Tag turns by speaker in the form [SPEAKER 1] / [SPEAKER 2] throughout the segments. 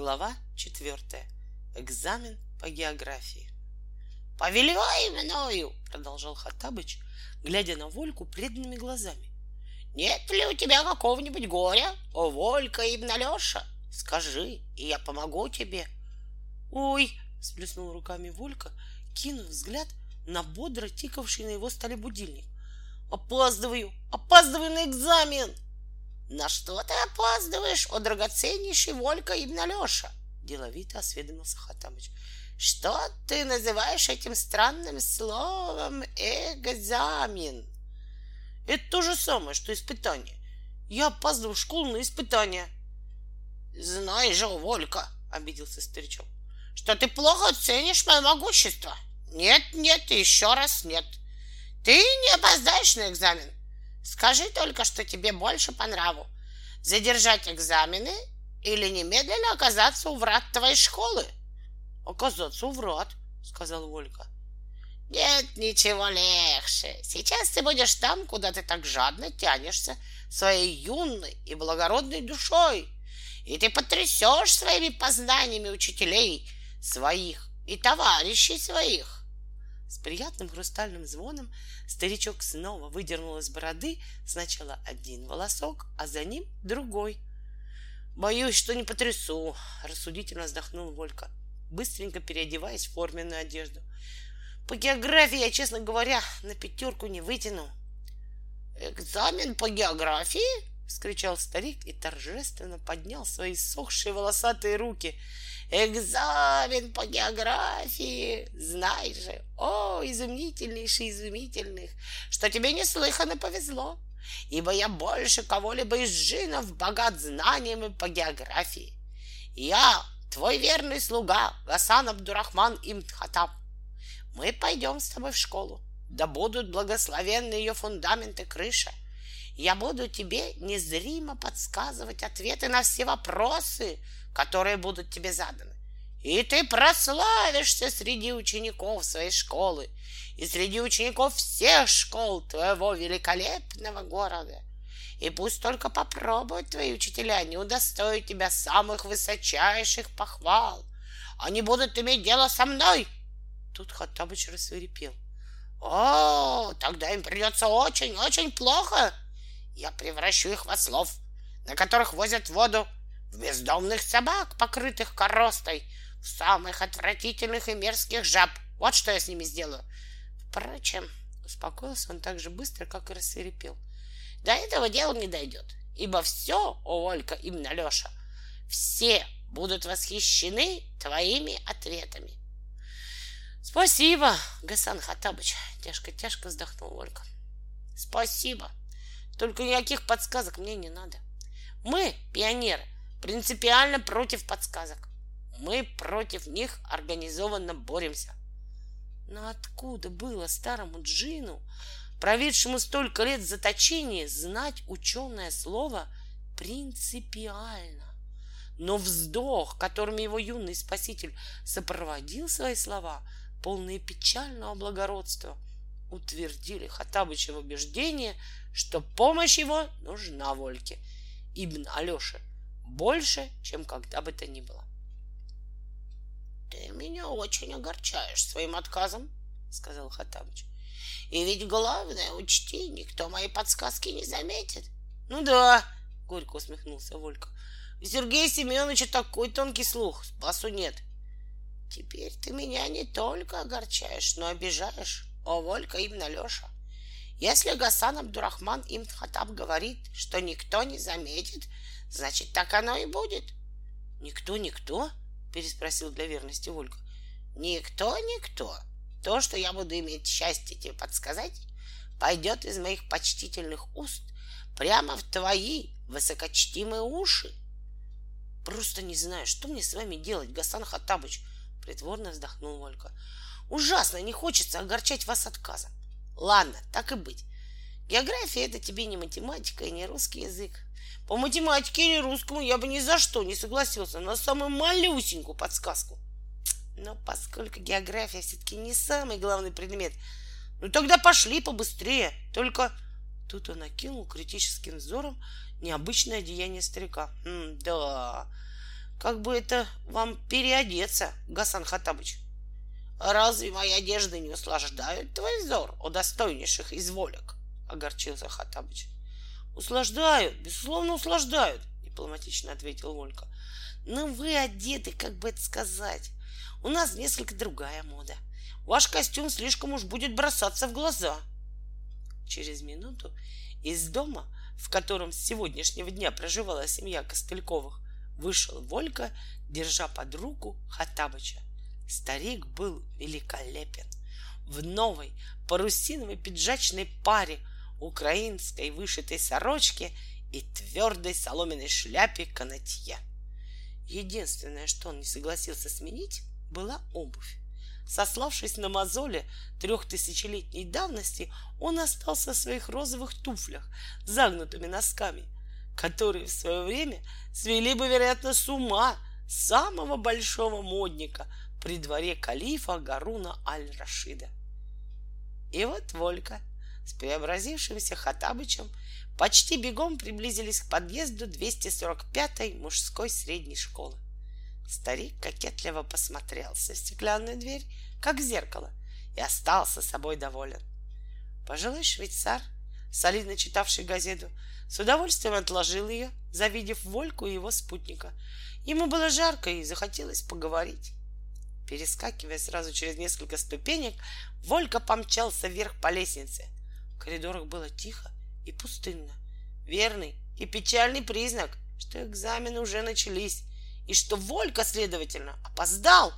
[SPEAKER 1] Глава четвертая. Экзамен по географии. «Повелевай мною!» — продолжал Хаттабыч, глядя на Вольку преданными глазами. «Нет ли у тебя какого-нибудь горя, о Волька и Леша? Скажи, и я помогу тебе». «Ой!» — сплеснул руками Волька, кинув взгляд на бодро тикавший на его столе будильник. «Опаздываю! Опаздываю на экзамен!»
[SPEAKER 2] «На что ты опаздываешь, о драгоценнейший Волька Ибн Алеша?» — деловито осведомился Хатамыч. «Что ты называешь этим странным словом экзамен?»
[SPEAKER 1] «Это то же самое, что испытание. Я опаздываю в школу на испытание».
[SPEAKER 2] «Знаешь же, Волька!» — обиделся старичок, — «что ты плохо ценишь мое могущество. Нет, нет и еще раз нет. Ты не опоздаешь на экзамен. Скажи только, что тебе больше по нраву. Задержать экзамены или немедленно оказаться у врат твоей школы?
[SPEAKER 1] Оказаться у врат, сказал Волька.
[SPEAKER 2] Нет ничего легче. Сейчас ты будешь там, куда ты так жадно тянешься своей юной и благородной душой. И ты потрясешь своими познаниями учителей своих и товарищей своих.
[SPEAKER 1] С приятным хрустальным звоном старичок снова выдернул из бороды сначала один волосок, а за ним другой. «Боюсь, что не потрясу», — рассудительно вздохнул Волька, быстренько переодеваясь в форменную одежду. «По географии я, честно говоря, на пятерку не вытяну».
[SPEAKER 2] «Экзамен по географии?»
[SPEAKER 1] — вскричал старик и торжественно поднял свои сохшие волосатые руки — Экзамен по географии, знай же, о, изумительнейший изумительных, что тебе неслыханно повезло, ибо я больше кого-либо из джинов богат знаниями по географии. Я, твой верный слуга, Гасан Абдурахман Имтхатаб. Мы пойдем с тобой в школу, да будут благословенны ее фундаменты крыша. Я буду тебе незримо подсказывать ответы на все вопросы, которые будут тебе заданы. И ты прославишься среди учеников своей школы и среди учеников всех школ твоего великолепного города. И пусть только попробуют твои учителя не удостоить тебя самых высочайших похвал. Они будут иметь дело со мной. Тут Хаттабыч рассверепел. О, тогда им придется очень-очень плохо. Я превращу их в ослов, на которых возят воду в бездомных собак, покрытых коростой, в самых отвратительных и мерзких жаб. Вот что я с ними сделаю. Впрочем, успокоился он так же быстро, как и рассверепел. До этого дела не дойдет, ибо все, о Олька, именно Леша, все будут восхищены твоими ответами. Спасибо, Гасан Хатабыч, тяжко-тяжко вздохнул Олька. Спасибо. Только никаких подсказок мне не надо. Мы, пионеры, принципиально против подсказок. Мы против них организованно боремся. Но откуда было старому джину, проведшему столько лет заточения, знать ученое слово принципиально? Но вздох, которым его юный спаситель сопроводил свои слова, полные печального благородства, утвердили Хатабыча в убеждении, что помощь его нужна Вольке, Ибн Алёше, больше, чем когда бы то ни было. «Ты меня очень огорчаешь своим отказом», — сказал Хатабыч. «И ведь главное, учти, никто мои подсказки не заметит». «Ну да», — горько усмехнулся Волька. «У Сергея Семеновича такой тонкий слух, спасу нет». «Теперь ты меня не только огорчаешь, но обижаешь, о Волька именно Леша. Если Гасан Абдурахман им Хатаб говорит, что никто не заметит, значит, так оно и будет». «Никто, никто?» переспросил для верности Волька. Никто, никто. То, что я буду иметь счастье тебе подсказать, пойдет из моих почтительных уст прямо в твои высокочтимые уши. Просто не знаю, что мне с вами делать, Гасан Хаттабыч, притворно вздохнул Волька. Ужасно не хочется огорчать вас отказом. Ладно, так и быть. География это тебе не математика и не русский язык. По математике или русскому я бы ни за что не согласился на самую малюсенькую подсказку. Но поскольку география все-таки не самый главный предмет, ну тогда пошли побыстрее. Только тут он окинул критическим взором необычное одеяние старика. М, да, как бы это вам переодеться, Гасан Хатабыч?
[SPEAKER 2] Разве мои одежды не услаждают твой взор, о достойнейших из волек? Огорчился Хатабыч.
[SPEAKER 1] Услаждают, безусловно, услаждают, дипломатично ответил Волька. Но вы одеты, как бы это сказать. У нас несколько другая мода. Ваш костюм слишком уж будет бросаться в глаза. Через минуту из дома, в котором с сегодняшнего дня проживала семья Костыльковых, вышел Волька, держа под руку Хатабыча. Старик был великолепен. В новой парусиновой пиджачной паре, украинской вышитой сорочке и твердой соломенной шляпе канатье. Единственное, что он не согласился сменить, была обувь. Сославшись на мозоли трехтысячелетней давности, он остался в своих розовых туфлях с загнутыми носками, которые в свое время свели бы, вероятно, с ума самого большого модника при дворе калифа Гаруна Аль-Рашида. И вот Волька с преобразившимся Хатабычем почти бегом приблизились к подъезду 245-й мужской средней школы. Старик кокетливо посмотрелся в стеклянную дверь, как в зеркало, и остался собой доволен. Пожилой швейцар, солидно читавший газету, с удовольствием отложил ее, завидев Вольку и его спутника. Ему было жарко и захотелось поговорить. Перескакивая сразу через несколько ступенек, Волька помчался вверх по лестнице. В коридорах было тихо и пустынно. Верный и печальный признак, что экзамены уже начались и что Волька, следовательно, опоздал.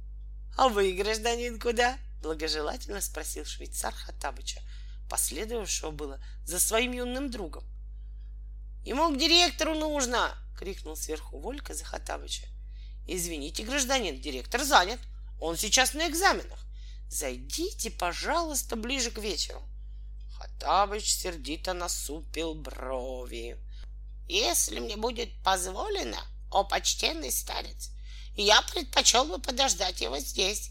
[SPEAKER 1] — А вы, гражданин, куда? — благожелательно спросил швейцар Хатабыча, последовавшего было за своим юным другом. — Ему к директору нужно! — крикнул сверху Волька за Хатабыча. — Извините, гражданин, директор занят. Он сейчас на экзаменах. Зайдите, пожалуйста, ближе к вечеру. Хатабыч сердито насупил брови.
[SPEAKER 2] — Если мне будет позволено, о почтенный старец, я предпочел бы подождать его здесь.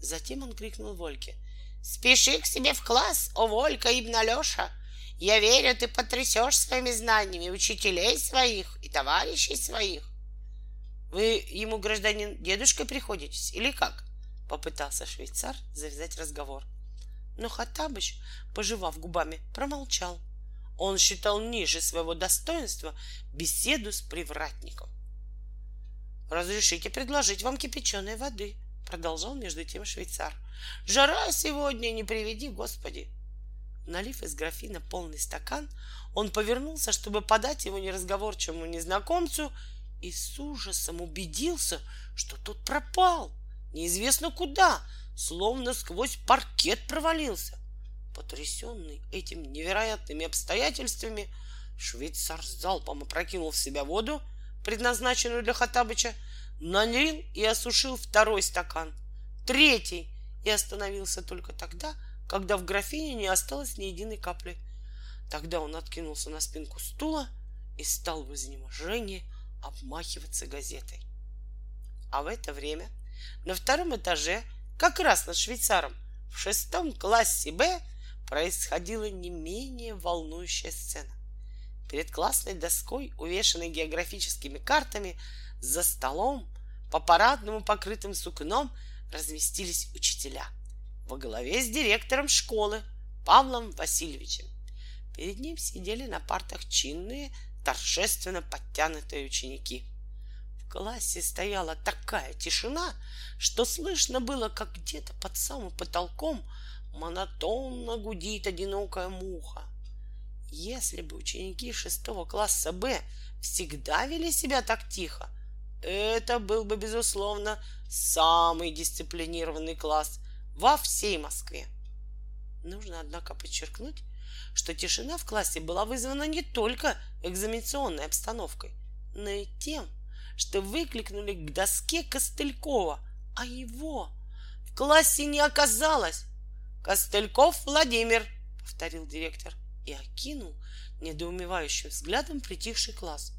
[SPEAKER 1] Затем он крикнул Вольке.
[SPEAKER 2] Спеши к себе в класс, о Волька Ибн Алеша. Я верю, ты потрясешь своими знаниями учителей своих и товарищей своих.
[SPEAKER 1] Вы ему, гражданин, дедушкой приходитесь или как? Попытался швейцар завязать разговор. Но Хаттабыч, пожевав губами, промолчал. Он считал ниже своего достоинства беседу с привратником. «Разрешите предложить вам кипяченой воды», — продолжал между тем швейцар. «Жара сегодня, не приведи, Господи!» Налив из графина полный стакан, он повернулся, чтобы подать его неразговорчивому незнакомцу, и с ужасом убедился, что тот пропал, неизвестно куда, словно сквозь паркет провалился. Потрясенный этими невероятными обстоятельствами, швейцар залпом опрокинул в себя воду — предназначенную для Хатабыча, налил и осушил второй стакан, третий и остановился только тогда, когда в графине не осталось ни единой капли. Тогда он откинулся на спинку стула и стал в изнеможении обмахиваться газетой. А в это время на втором этаже, как раз над швейцаром, в шестом классе Б происходила не менее волнующая сцена. Перед классной доской, увешанной географическими картами, за столом, по парадному покрытым сукном, разместились учителя. Во главе с директором школы Павлом Васильевичем. Перед ним сидели на партах чинные, торжественно подтянутые ученики. В классе стояла такая тишина, что слышно было, как где-то под самым потолком монотонно гудит одинокая муха. Если бы ученики шестого класса Б всегда вели себя так тихо, это был бы, безусловно, самый дисциплинированный класс во всей Москве. Нужно, однако, подчеркнуть, что тишина в классе была вызвана не только экзаменационной обстановкой, но и тем, что выкликнули к доске Костылькова, а его в классе не оказалось. «Костыльков Владимир», — повторил директор и окинул недоумевающим взглядом притихший класс.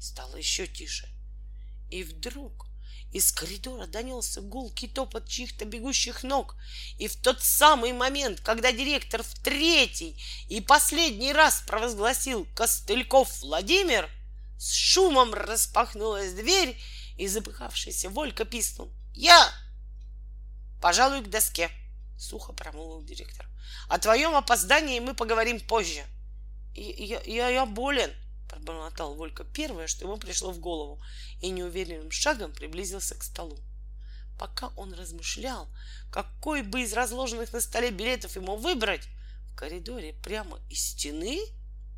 [SPEAKER 1] Стало еще тише. И вдруг из коридора донесся гулкий топот чьих-то бегущих ног, и в тот самый момент, когда директор в третий и последний раз провозгласил Костыльков Владимир, с шумом распахнулась дверь, и запыхавшийся Волька писнул. «Я!» «Пожалуй, к доске», — сухо промолвил директор. «О твоем опоздании мы поговорим позже». «Я, я, я болен», — пробормотал Волька первое, что ему пришло в голову, и неуверенным шагом приблизился к столу. Пока он размышлял, какой бы из разложенных на столе билетов ему выбрать, в коридоре прямо из стены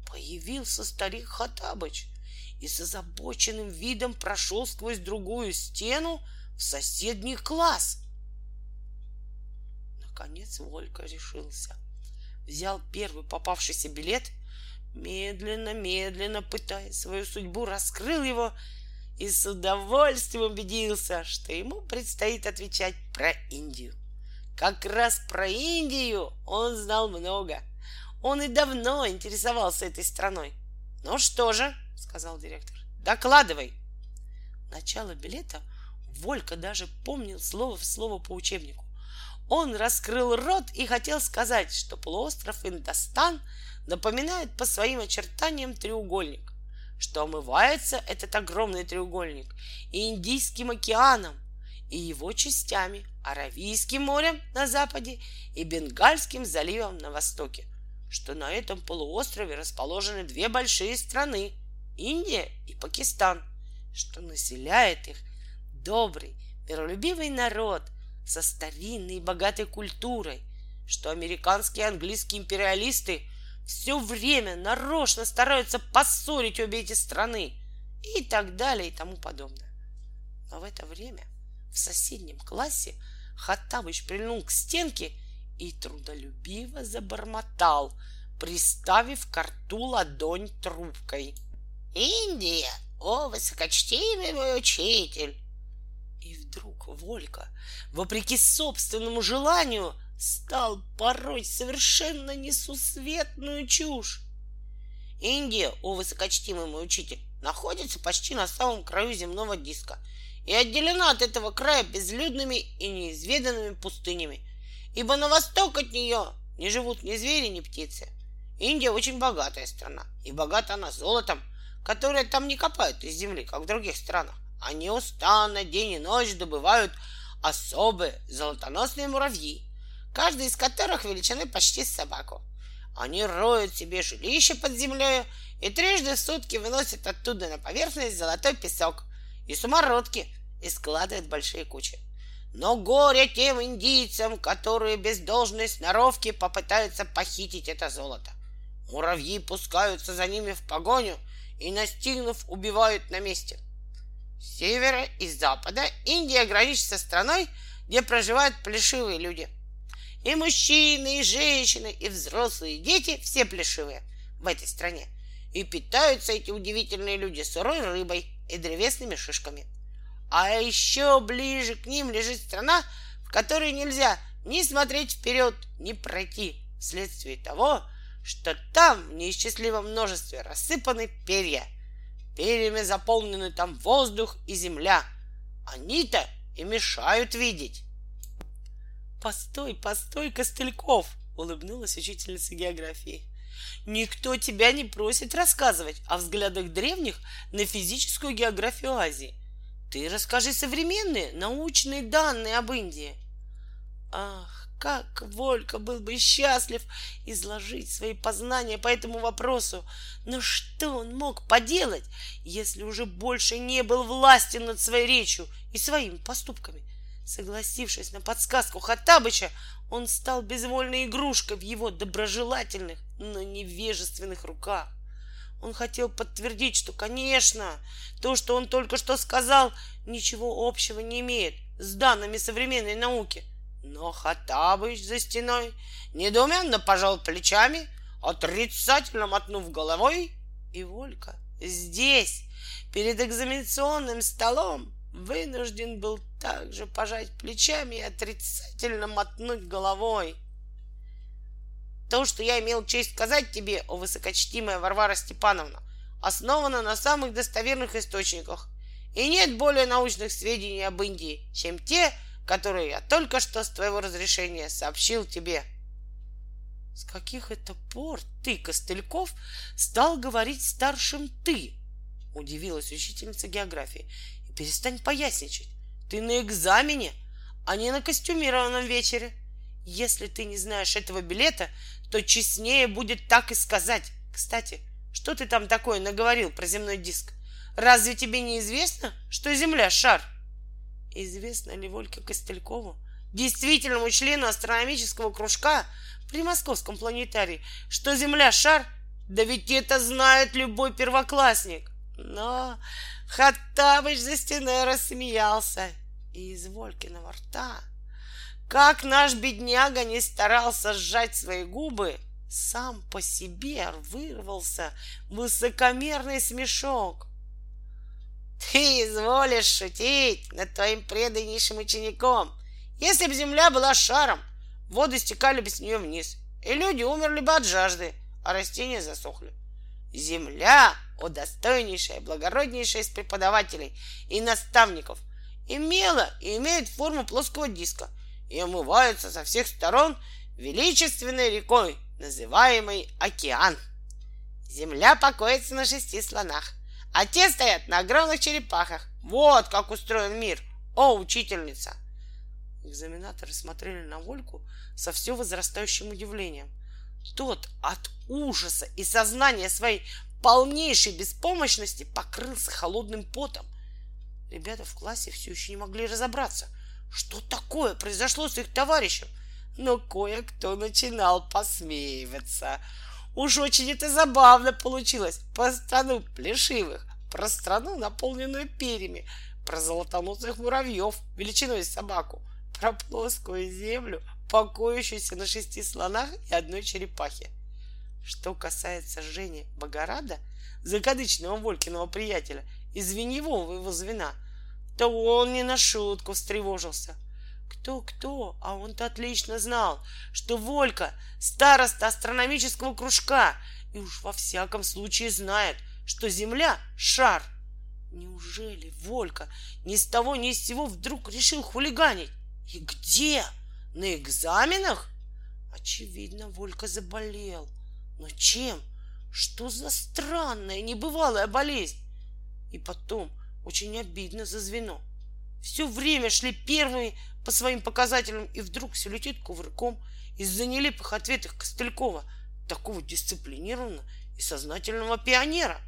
[SPEAKER 1] появился старик Хатабыч и с озабоченным видом прошел сквозь другую стену в соседний класс. Наконец Волька решился. Взял первый попавшийся билет, медленно, медленно, пытая свою судьбу, раскрыл его и с удовольствием убедился, что ему предстоит отвечать про Индию. Как раз про Индию он знал много. Он и давно интересовался этой страной. Ну что же, сказал директор, докладывай. Начало билета Волька даже помнил слово в слово по учебнику. Он раскрыл рот и хотел сказать, что полуостров Индостан напоминает по своим очертаниям треугольник, что омывается этот огромный треугольник и Индийским океаном, и его частями Аравийским морем на западе и Бенгальским заливом на востоке, что на этом полуострове расположены две большие страны – Индия и Пакистан, что населяет их добрый, миролюбивый народ со старинной и богатой культурой, что американские и английские империалисты все время нарочно стараются поссорить обе эти страны и так далее и тому подобное. Но в это время в соседнем классе Хаттабыч прильнул к стенке и трудолюбиво забормотал, приставив к рту ладонь трубкой. «Индия! О, высокочтимый мой учитель!» И вдруг Волька, вопреки собственному желанию, стал порой совершенно несусветную чушь. Индия, о высокочтимый мой учитель, находится почти на самом краю земного диска — и отделена от этого края безлюдными и неизведанными пустынями, ибо на восток от нее не живут ни звери, ни птицы. Индия очень богатая страна, и богата она золотом, которое там не копают из земли, как в других странах. Они устанно день и ночь добывают особые золотоносные муравьи, каждый из которых величины почти с собаку. Они роют себе жилище под землей и трижды в сутки выносят оттуда на поверхность золотой песок, и самородки и складывает большие кучи. Но горе тем индийцам, которые без должной сноровки попытаются похитить это золото. Муравьи пускаются за ними в погоню и, настигнув, убивают на месте. С севера и запада Индия граничит со страной, где проживают плешивые люди. И мужчины, и женщины, и взрослые, и дети все плешивые в этой стране. И питаются эти удивительные люди сырой рыбой, и древесными шишками. А еще ближе к ним лежит страна, в которой нельзя ни смотреть вперед, ни пройти, вследствие того, что там в неисчислимом множестве рассыпаны перья. Перьями заполнены там воздух и земля. Они-то и мешают видеть. «Постой, постой, Костыльков!» — улыбнулась учительница географии. Никто тебя не просит рассказывать о взглядах древних на физическую географию Азии. Ты расскажи современные научные данные об Индии. Ах, как Волька был бы счастлив изложить свои познания по этому вопросу. Но что он мог поделать, если уже больше не был властен над своей речью и своими поступками? Согласившись на подсказку Хаттабыча, он стал безвольной игрушкой в его доброжелательных, но невежественных руках. Он хотел подтвердить, что, конечно, то, что он только что сказал, ничего общего не имеет с данными современной науки. Но Хаттабыч за стеной недоуменно пожал плечами, отрицательно мотнув головой, и Волька здесь, перед экзаменационным столом, вынужден был также пожать плечами и отрицательно мотнуть головой. То, что я имел честь сказать тебе, о высокочтимая Варвара Степановна, основано на самых достоверных источниках, и нет более научных сведений об Индии, чем те, которые я только что с твоего разрешения сообщил тебе. С каких это пор ты, Костыльков, стал говорить старшим «ты»? Удивилась учительница географии перестань поясничать. Ты на экзамене, а не на костюмированном вечере. Если ты не знаешь этого билета, то честнее будет так и сказать. Кстати, что ты там такое наговорил про земной диск? Разве тебе не известно, что Земля — шар? Известно ли Вольке Костелькову, действительному члену астрономического кружка при Московском планетарии, что Земля — шар? Да ведь это знает любой первоклассник. Но Хаттабыч за стеной рассмеялся, и из Волькиного рта, как наш бедняга не старался сжать свои губы, сам по себе вырвался высокомерный смешок. Ты изволишь шутить над твоим преданнейшим учеником. Если бы земля была шаром, воды стекали бы с нее вниз, и люди умерли бы от жажды, а растения засохли. Земля, о достойнейшая, благороднейшая из преподавателей и наставников, имела и имеет форму плоского диска и омывается со всех сторон величественной рекой, называемой океан. Земля покоится на шести слонах, а те стоят на огромных черепахах. Вот как устроен мир, о, учительница! Экзаменаторы смотрели на Вольку со все возрастающим удивлением. Тот от ужаса и сознания своей полнейшей беспомощности покрылся холодным потом. Ребята в классе все еще не могли разобраться, что такое произошло с их товарищем — но кое-кто начинал посмеиваться. Уж очень это забавно получилось. Про страну плешивых, про страну, наполненную перьями, про золотоносых муравьев величиной собаку, про плоскую землю, покоящуюся на шести слонах и одной черепахе. Что касается Жени Богорада, закадычного Волькиного приятеля, из его звена, то он не на шутку встревожился. Кто-кто, а он-то отлично знал, что Волька — староста астрономического кружка и уж во всяком случае знает, что Земля — шар. Неужели Волька ни с того ни с сего вдруг решил хулиганить? И где? На экзаменах? Очевидно, Волька заболел. Но чем? Что за странная, небывалая болезнь? И потом очень обидно за звено. Все время шли первыми по своим показателям и вдруг все летит кувырком из-за нелепых ответов Костылькова, такого дисциплинированного и сознательного пионера.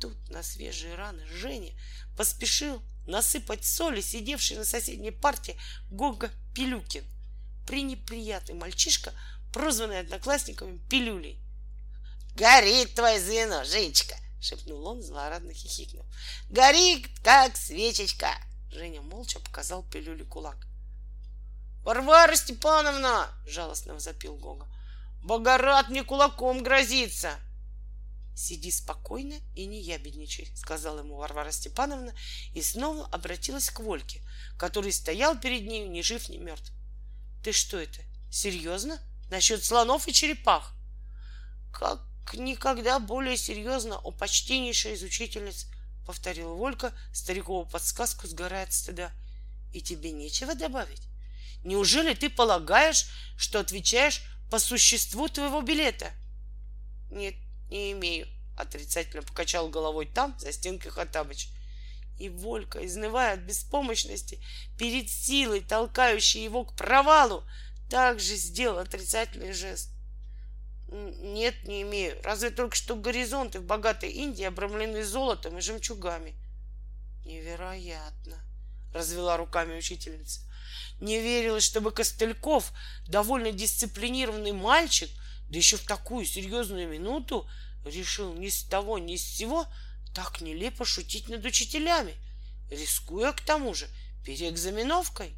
[SPEAKER 1] Тут на свежие раны Женя поспешил насыпать соли, сидевший на соседней парте Гога Пилюкин, пренеприятный мальчишка, прозванный одноклассниками Пилюлей. «Горит твое звено, Женечка!» — шепнул он, злорадно хихикнув. «Горит, как свечечка!» Женя молча показал пилюле кулак. «Варвара Степановна!» — жалостно запил Гога. «Богорат мне кулаком грозится!» «Сиди спокойно и не ябедничай», — сказала ему Варвара Степановна и снова обратилась к Вольке, который стоял перед ней ни жив, ни мертв. «Ты что это, серьезно? Насчет слонов и черепах?» «Как никогда более серьезно, о почтеннейшая из учительниц — повторила Волька старикову подсказку, сгорая от стыда. «И тебе нечего добавить? Неужели ты полагаешь, что отвечаешь по существу твоего билета?» «Нет, не имею», — отрицательно покачал головой там, за стенкой Хатабыч. И Волька, изнывая от беспомощности, перед силой, толкающей его к провалу, также сделал отрицательный жест. Нет, не имею. Разве только что горизонты в богатой Индии обрамлены золотом и жемчугами. Невероятно, развела руками учительница. Не верилось, чтобы Костыльков, довольно дисциплинированный мальчик, да еще в такую серьезную минуту, решил ни с того ни с сего так нелепо шутить над учителями, рискуя к тому же переэкзаменовкой.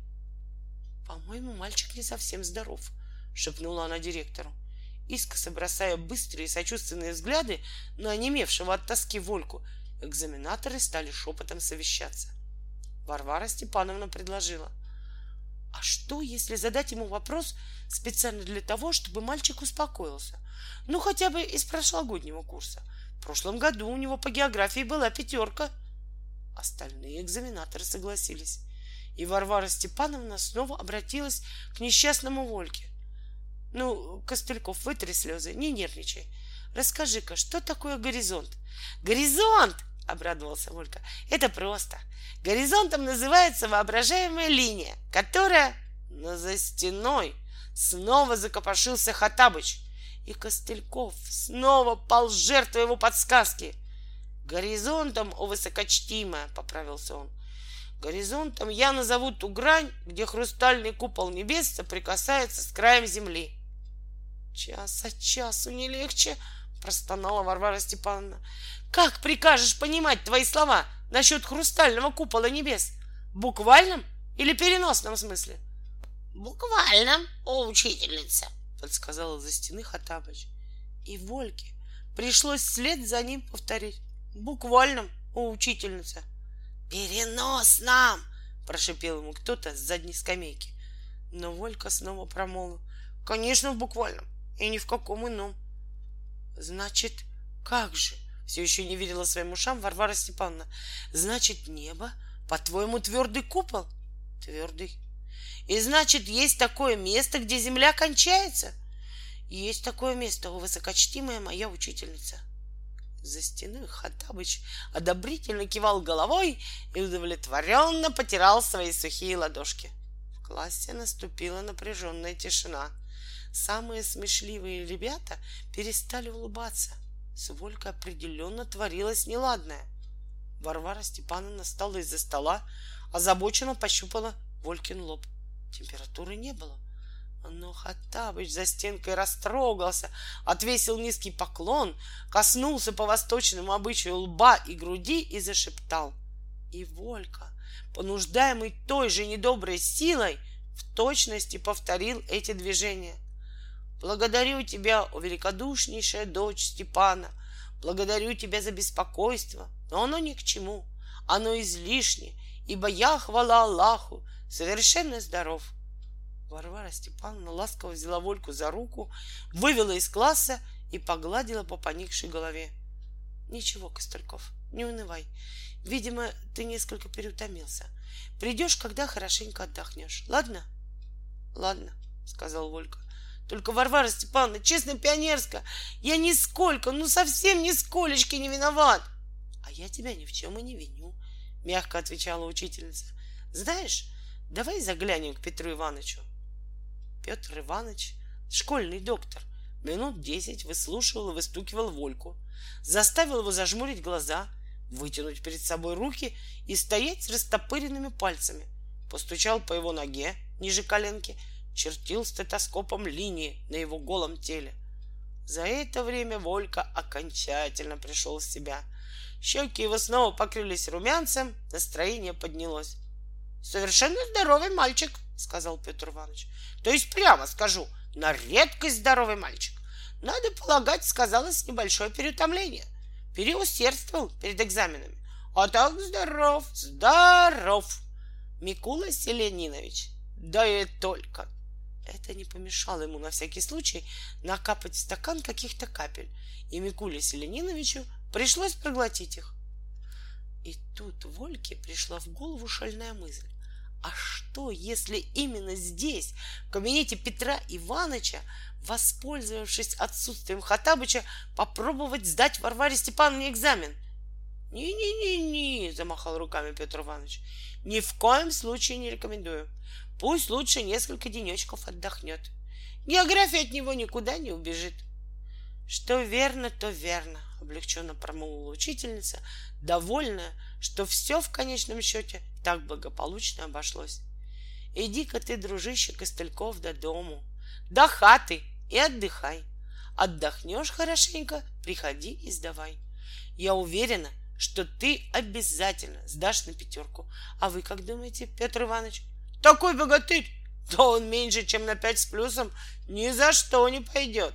[SPEAKER 1] По-моему, мальчик не совсем здоров, шепнула она директору искоса бросая быстрые сочувственные взгляды на онемевшего от тоски Вольку, экзаменаторы стали шепотом совещаться. Варвара Степановна предложила. А что, если задать ему вопрос специально для того, чтобы мальчик успокоился? Ну, хотя бы из прошлогоднего курса. В прошлом году у него по географии была пятерка. Остальные экзаменаторы согласились. И Варвара Степановна снова обратилась к несчастному Вольке. Ну, Костыльков, вытри слезы, не нервничай. Расскажи-ка, что такое горизонт? Горизонт! обрадовался Волька. Это просто. Горизонтом называется воображаемая линия, которая... Но за стеной снова закопошился Хатабыч, и Костыльков снова пал жертвой его подсказки. Горизонтом, о высокочтимая, поправился он. Горизонтом я назову ту грань, где хрустальный купол небес соприкасается с краем земли. Час от часу не легче, простонала Варвара Степановна. Как прикажешь понимать твои слова насчет хрустального купола небес? В буквальном или переносном смысле?
[SPEAKER 2] Буквальном, о учительница,
[SPEAKER 1] подсказала за стены Хатабыч. И Вольке пришлось вслед за ним повторить. Буквальном, о учительница.
[SPEAKER 2] Переносном,
[SPEAKER 1] прошипел ему кто-то с задней скамейки. Но Волька снова промолвил. Конечно, в буквальном, и ни в каком ином. Значит, как же? Все еще не верила своим ушам Варвара Степановна. Значит, небо, по-твоему, твердый купол? Твердый. И значит, есть такое место, где земля кончается? Есть такое место, высокочтимая моя учительница. За стеной Хатабыч одобрительно кивал головой и удовлетворенно потирал свои сухие ладошки. В классе наступила напряженная тишина. Самые смешливые ребята перестали улыбаться. С Волькой определенно творилось неладное. Варвара Степановна встала из-за стола, озабоченно пощупала Волькин лоб. Температуры не было. Но Хаттабыч за стенкой растрогался, отвесил низкий поклон, коснулся по восточному обычаю лба и груди и зашептал. И Волька, понуждаемый той же недоброй силой, в точности повторил эти движения. Благодарю тебя, о великодушнейшая дочь Степана, благодарю тебя за беспокойство, но оно ни к чему, оно излишне, ибо я, хвала Аллаху, совершенно здоров — Варвара Степановна ласково взяла Вольку за руку, вывела из класса и погладила по поникшей голове. Ничего, Костыльков, не унывай. Видимо, ты несколько переутомился. Придешь, когда хорошенько отдохнешь. Ладно? Ладно, сказал Волька. Только, Варвара Степановна, честно пионерска, я нисколько, ну совсем нисколечки не виноват. А я тебя ни в чем и не виню, мягко отвечала учительница. Знаешь, давай заглянем к Петру Ивановичу. Петр Иванович, школьный доктор, минут десять выслушивал и выстукивал Вольку, заставил его зажмурить глаза, вытянуть перед собой руки и стоять с растопыренными пальцами, постучал по его ноге ниже коленки, чертил стетоскопом линии на его голом теле. За это время Волька окончательно пришел в себя. Щеки его снова покрылись румянцем, настроение поднялось. Совершенно здоровый мальчик, сказал Петр Иванович. То есть прямо скажу, на редкость здоровый мальчик. Надо полагать, сказалось небольшое переутомление. Переусердствовал перед экзаменами. А так здоров, здоров. Микула Селенинович, да и только. Это не помешало ему на всякий случай накапать в стакан каких-то капель, и Микуле Селениновичу пришлось проглотить их. И тут Вольке пришла в голову шальная мысль. А что, если именно здесь, в кабинете Петра Ивановича, воспользовавшись отсутствием Хатабыча, попробовать сдать Варваре Степановне экзамен? «Не-не-не-не», — замахал руками Петр Иванович. «Ни в коем случае не рекомендую. Пусть лучше несколько денечков отдохнет. География от него никуда не убежит». «Что верно, то верно», — облегченно промолвила учительница, довольная, что все в конечном счете так благополучно обошлось. Иди-ка ты, дружище Костыльков, до дому, до хаты и отдыхай. Отдохнешь хорошенько, приходи и сдавай. Я уверена, что ты обязательно сдашь на пятерку. А вы как думаете, Петр Иванович? Такой богатырь! Да он меньше, чем на пять с плюсом, ни за что не пойдет.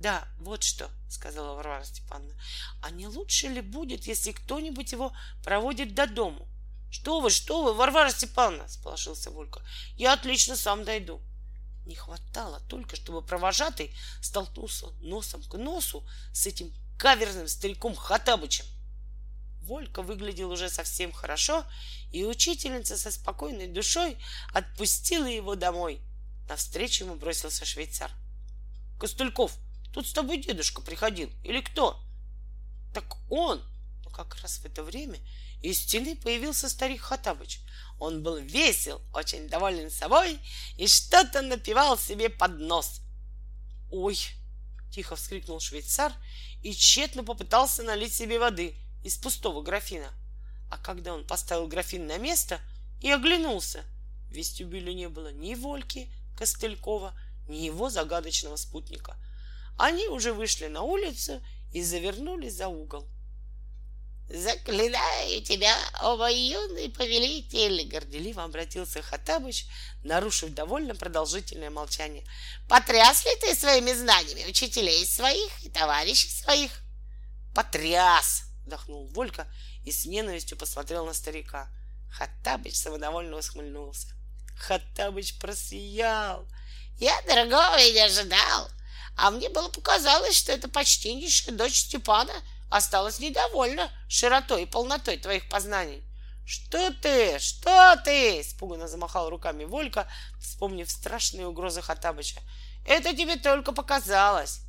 [SPEAKER 1] Да, вот что, сказала Варвара Степановна. А не лучше ли будет, если кто-нибудь его проводит до дому? Что вы, что вы, Варвара Степановна, сполошился Волька. Я отлично сам дойду. Не хватало только, чтобы провожатый столкнулся носом к носу с этим каверным стариком Хатабычем. Волька выглядел уже совсем хорошо, и учительница со спокойной душой отпустила его домой. Навстречу ему бросился швейцар. — Костыльков, тут с тобой дедушка приходил. Или кто? — Так он, Но как раз в это время из стены появился старик Хатабыч. Он был весел, очень доволен собой и что-то напевал себе под нос. «Ой!» — тихо вскрикнул швейцар и тщетно попытался налить себе воды из пустого графина. А когда он поставил графин на место и оглянулся, в вестибюле не было ни Вольки Костылькова, ни его загадочного спутника. Они уже вышли на улицу и завернули за угол.
[SPEAKER 2] «Заклинаю тебя, о мой юный повелитель!»
[SPEAKER 1] — горделиво обратился Хатабыч, нарушив довольно продолжительное молчание.
[SPEAKER 2] «Потряс ли ты своими знаниями учителей своих и товарищей своих?»
[SPEAKER 1] «Потряс!» — вдохнул Волька и с ненавистью посмотрел на старика. Хаттабыч самодовольно усмехнулся. Хаттабыч просиял.
[SPEAKER 2] «Я другого и не ожидал, а мне было показалось, что это почтеннейшая дочь Степана осталась недовольна широтой и полнотой твоих познаний».
[SPEAKER 1] «Что ты? Что ты?» — испуганно замахал руками Волька, вспомнив страшные угрозы Хаттабыча. «Это тебе только показалось».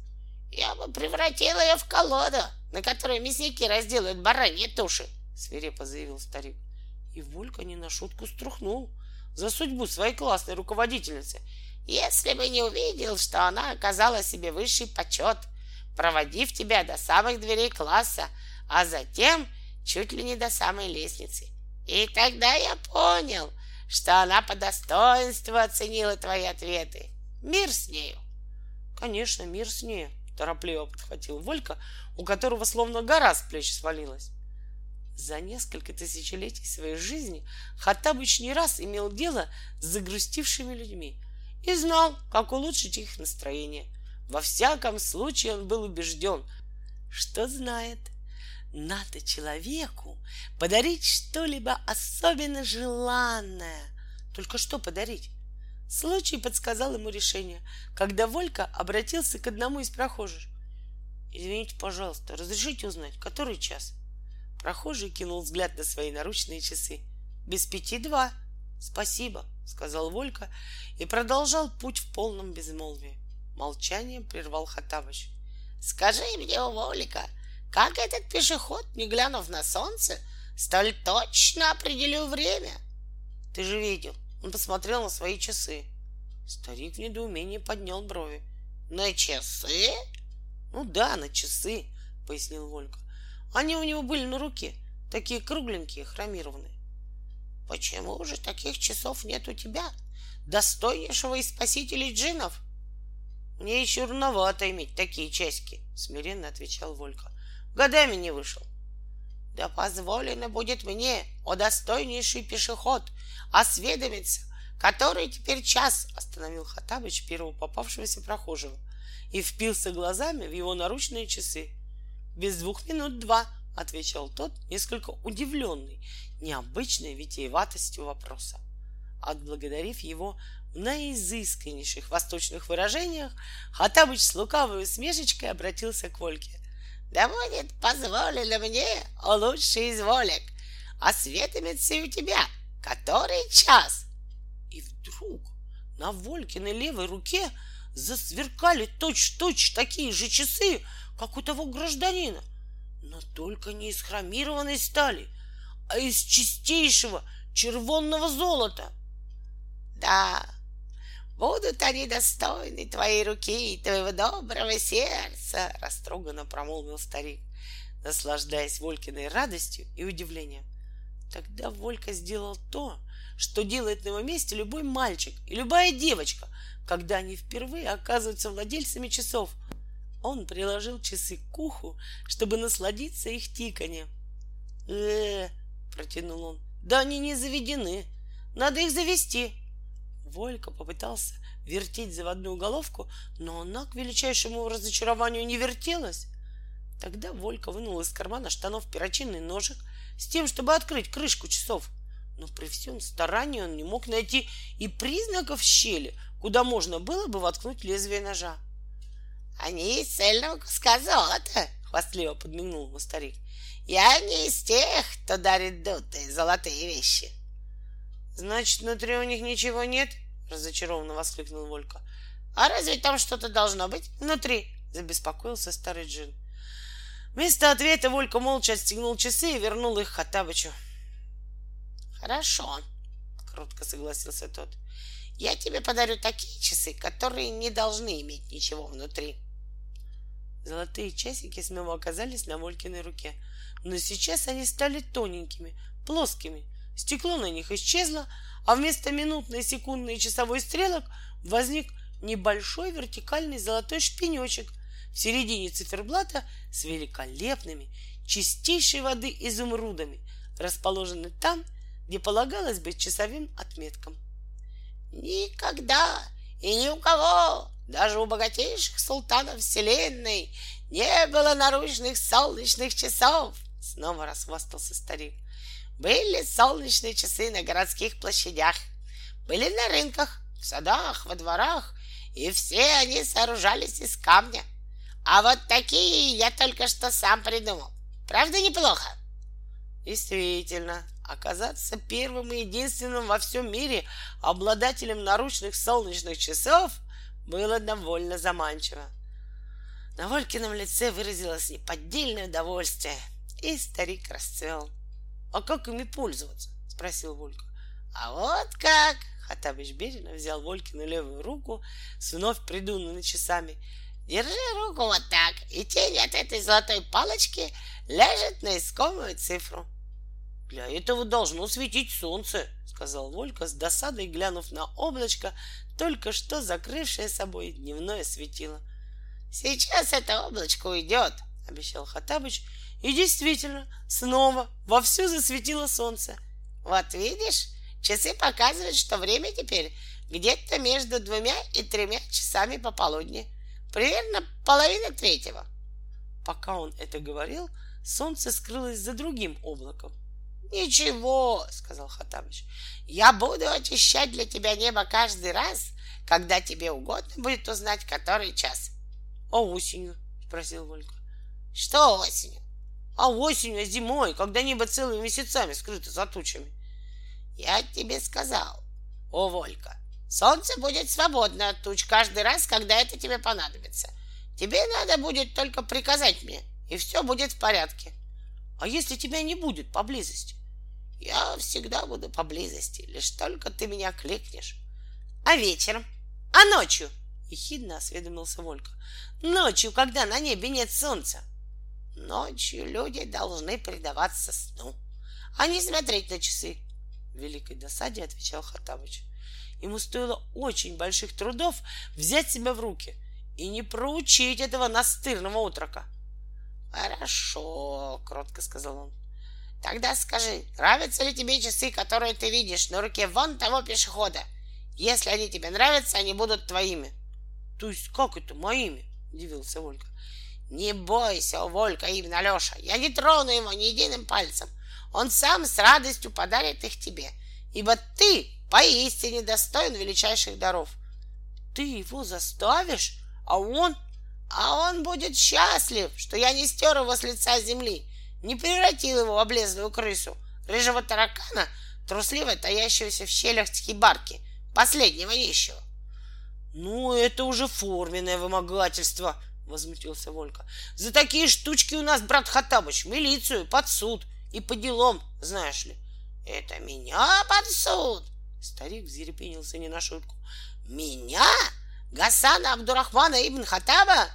[SPEAKER 2] «Я бы превратил ее в колоду, на которой мясники разделают бараньи туши», —
[SPEAKER 1] свирепо заявил старик. И Волька не на шутку струхнул за судьбу своей классной руководительницы.
[SPEAKER 2] «Если бы не увидел, что она оказала себе высший почет, проводив тебя до самых дверей класса, а затем чуть ли не до самой лестницы. И тогда я понял, что она по достоинству оценила твои ответы. Мир с нею.
[SPEAKER 1] Конечно, мир с ней, торопливо подхватил Волька, у которого словно гора с плеч свалилась. За несколько тысячелетий своей жизни Хаттабыч не раз имел дело с загрустившими людьми и знал, как улучшить их настроение. Во всяком случае он был убежден, что знает, надо человеку подарить что-либо особенно желанное. Только что подарить? Случай подсказал ему решение, когда Волька обратился к одному из прохожих. «Извините, пожалуйста, разрешите узнать, который час?» Прохожий кинул взгляд на свои наручные часы. «Без пяти два». «Спасибо», — сказал Волька и продолжал путь в полном безмолвии. Молчание прервал Хатабыч.
[SPEAKER 2] «Скажи мне, Волика, как этот пешеход, не глянув на солнце, столь точно определил время?»
[SPEAKER 1] «Ты же видел, он посмотрел на свои часы». Старик в недоумении поднял брови.
[SPEAKER 2] «На часы?»
[SPEAKER 1] «Ну да, на часы», — пояснил Волька. «Они у него были на руке, такие кругленькие, хромированные».
[SPEAKER 2] «Почему же таких часов нет у тебя, достойнейшего из спасителей джинов?»
[SPEAKER 1] Мне еще рановато иметь такие часики, смиренно отвечал Волька. Годами не вышел.
[SPEAKER 2] Да позволено будет мне, о достойнейший пешеход, осведомиться, который теперь час, остановил Хатабыч первого попавшегося прохожего
[SPEAKER 1] и впился глазами в его наручные часы. Без двух минут два, отвечал тот, несколько удивленный необычной витиеватостью вопроса. Отблагодарив его, в наизысканнейших восточных выражениях Хатабыч с лукавой усмешечкой обратился к Вольке.
[SPEAKER 2] «Да будет позволено мне, о лучший из волек, осведомиться и у тебя, который час!»
[SPEAKER 1] И вдруг на Волькиной левой руке засверкали точь-точь такие же часы, как у того гражданина, но только не из хромированной стали, а из чистейшего червонного золота.
[SPEAKER 2] Да, Будут они достойны твоей руки и твоего доброго сердца, растроганно промолвил старик, наслаждаясь Волькиной радостью и удивлением.
[SPEAKER 1] Тогда Волька сделал то, что делает на его месте любой мальчик и любая девочка, когда они впервые оказываются владельцами часов. Он приложил часы к уху, чтобы насладиться их тиканьем. э протянул он. «Да они не заведены. Надо их завести. Волька попытался вертеть заводную головку, но она к величайшему разочарованию не вертелась. Тогда Волька вынул из кармана штанов перочинный ножик с тем, чтобы открыть крышку часов. Но при всем старании он не мог найти и признаков щели, куда можно было бы воткнуть лезвие ножа.
[SPEAKER 2] «Они из цельного куска золота!» — хвастливо подмигнул ему старик. «Я не из тех, кто дарит дутые золотые вещи!»
[SPEAKER 1] «Значит, внутри у них ничего нет?» разочарованно воскликнул Волька.
[SPEAKER 2] А разве там что-то должно быть внутри?
[SPEAKER 1] Забеспокоился старый джин. Вместо ответа Волька молча отстегнул часы и вернул их Хаттабычу.
[SPEAKER 2] Хорошо, кротко согласился тот. Я тебе подарю такие часы, которые не должны иметь ничего внутри.
[SPEAKER 1] Золотые часики снова оказались на Волькиной руке, но сейчас они стали тоненькими, плоскими. Стекло на них исчезло, а вместо минутной, секундной и часовой стрелок возник небольшой вертикальный золотой шпинечек в середине циферблата с великолепными, чистейшей воды изумрудами, расположенный там, где полагалось быть часовым отметкам.
[SPEAKER 2] Никогда и ни у кого, даже у богатейших султанов вселенной, не было наручных солнечных часов, снова расхвастался старик. Были солнечные часы на городских площадях, были на рынках, в садах, во дворах, и все они сооружались из камня. А вот такие я только что сам придумал. Правда неплохо?
[SPEAKER 1] Действительно, оказаться первым и единственным во всем мире обладателем наручных солнечных часов было довольно заманчиво. На Волькином лице выразилось неподдельное удовольствие, и старик расцвел. — А как ими пользоваться? — спросил Волька.
[SPEAKER 2] — А вот как!
[SPEAKER 1] Хатабыч бережно взял Волькину левую руку с вновь придуманными часами.
[SPEAKER 2] Держи руку вот так, и тень от этой золотой палочки ляжет на искомую цифру.
[SPEAKER 1] Для этого должно светить солнце, сказал Волька с досадой, глянув на облачко, только что закрывшее собой дневное светило.
[SPEAKER 2] Сейчас это облачко уйдет,
[SPEAKER 1] обещал Хатабыч, и действительно, снова вовсю засветило солнце.
[SPEAKER 2] Вот видишь, часы показывают, что время теперь где-то между двумя и тремя часами пополудни. Примерно половина третьего.
[SPEAKER 1] Пока он это говорил, солнце скрылось за другим облаком.
[SPEAKER 2] Ничего, сказал Хатабыч. Я буду очищать для тебя небо каждый раз, когда тебе угодно будет узнать, который час.
[SPEAKER 1] А осенью? спросил Волька.
[SPEAKER 2] Что осенью?
[SPEAKER 1] А осенью, а зимой, когда небо целыми месяцами скрыто за тучами.
[SPEAKER 2] Я тебе сказал, о, Волька, солнце будет свободно от туч каждый раз, когда это тебе понадобится. Тебе надо будет только приказать мне, и все будет в порядке.
[SPEAKER 1] А если тебя не будет поблизости?
[SPEAKER 2] Я всегда буду поблизости, лишь только ты меня кликнешь.
[SPEAKER 1] А вечером? А ночью? Ехидно осведомился Волька. Ночью, когда на небе нет солнца.
[SPEAKER 2] Ночью люди должны предаваться сну, а не смотреть на часы.
[SPEAKER 1] В великой досаде отвечал Хатабыч. Ему стоило очень больших трудов взять себя в руки и не проучить этого настырного утрока.
[SPEAKER 2] Хорошо, кротко сказал он. Тогда скажи, нравятся ли тебе часы, которые ты видишь на руке вон того пешехода? Если они тебе нравятся, они будут твоими.
[SPEAKER 1] То есть как это моими? Удивился Волька.
[SPEAKER 2] Не бойся, Волька, именно Алеша. Я не трону его ни единым пальцем. Он сам с радостью подарит их тебе, ибо ты поистине достоин величайших даров.
[SPEAKER 1] Ты его заставишь, а он...
[SPEAKER 2] А он будет счастлив, что я не стер его с лица земли не превратил его в облезлую крысу, рыжего таракана, трусливо таящегося в щелях хибарки, последнего нищего.
[SPEAKER 1] — Ну, это уже форменное вымогательство, — возмутился Волька. — За такие штучки у нас, брат Хатабыч, милицию, под суд и по делам, знаешь ли.
[SPEAKER 2] — Это меня под суд?
[SPEAKER 1] Старик взерепенился не на шутку.
[SPEAKER 2] — Меня? Гасана Абдурахмана ибн Хатаба?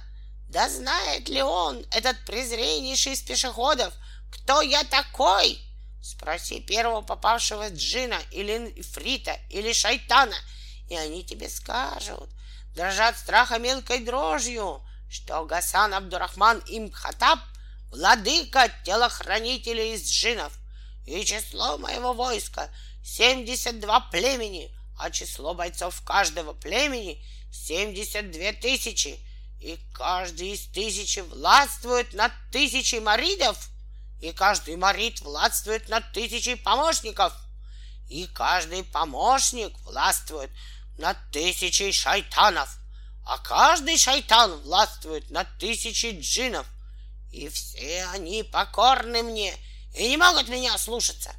[SPEAKER 2] Да знает ли он, этот презреннейший из пешеходов, кто я такой? Спроси первого попавшего джина или фрита или шайтана, и они тебе скажут, дрожат страха мелкой дрожью, что Гасан Абдурахман им Хатаб — владыка телохранителей из джинов, и число моего войска — семьдесят два племени, а число бойцов каждого племени — семьдесят две тысячи — и каждый из тысячи властвует над тысячей маридов, и каждый марид властвует над тысячей помощников, и каждый помощник властвует над тысячей шайтанов, а каждый шайтан властвует над тысячей джинов, и все они покорны мне и не могут меня слушаться.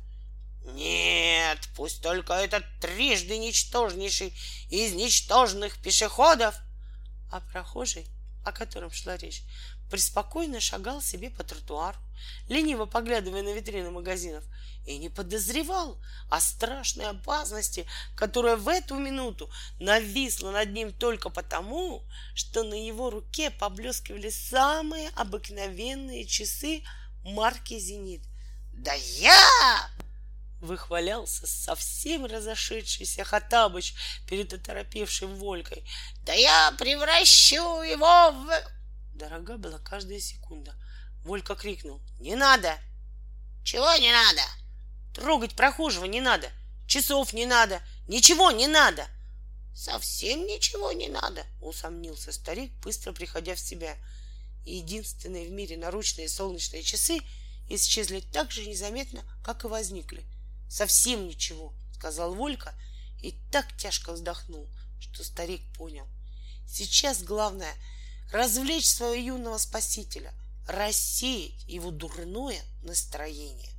[SPEAKER 2] Нет, пусть только этот трижды ничтожнейший из ничтожных пешеходов —
[SPEAKER 1] а прохожий, о котором шла речь, преспокойно шагал себе по тротуару, лениво поглядывая на витрины магазинов, и не подозревал о страшной опасности, которая в эту минуту нависла над ним только потому, что на его руке поблескивали самые обыкновенные часы марки «Зенит». «Да я!» Выхвалялся совсем разошедшийся Хатабыч перед оторопевшим Волькой. «Да я превращу его в...» Дорога была каждая секунда. Волька крикнул. «Не надо!»
[SPEAKER 2] «Чего не надо?»
[SPEAKER 1] «Трогать прохожего не надо! Часов не надо! Ничего не надо!»
[SPEAKER 2] «Совсем ничего не надо!»
[SPEAKER 1] — усомнился старик, быстро приходя в себя. Единственные в мире наручные солнечные часы исчезли так же незаметно, как и возникли — Совсем ничего, сказал Волька и так тяжко вздохнул, что старик понял. Сейчас главное развлечь своего юного спасителя, рассеять его дурное настроение.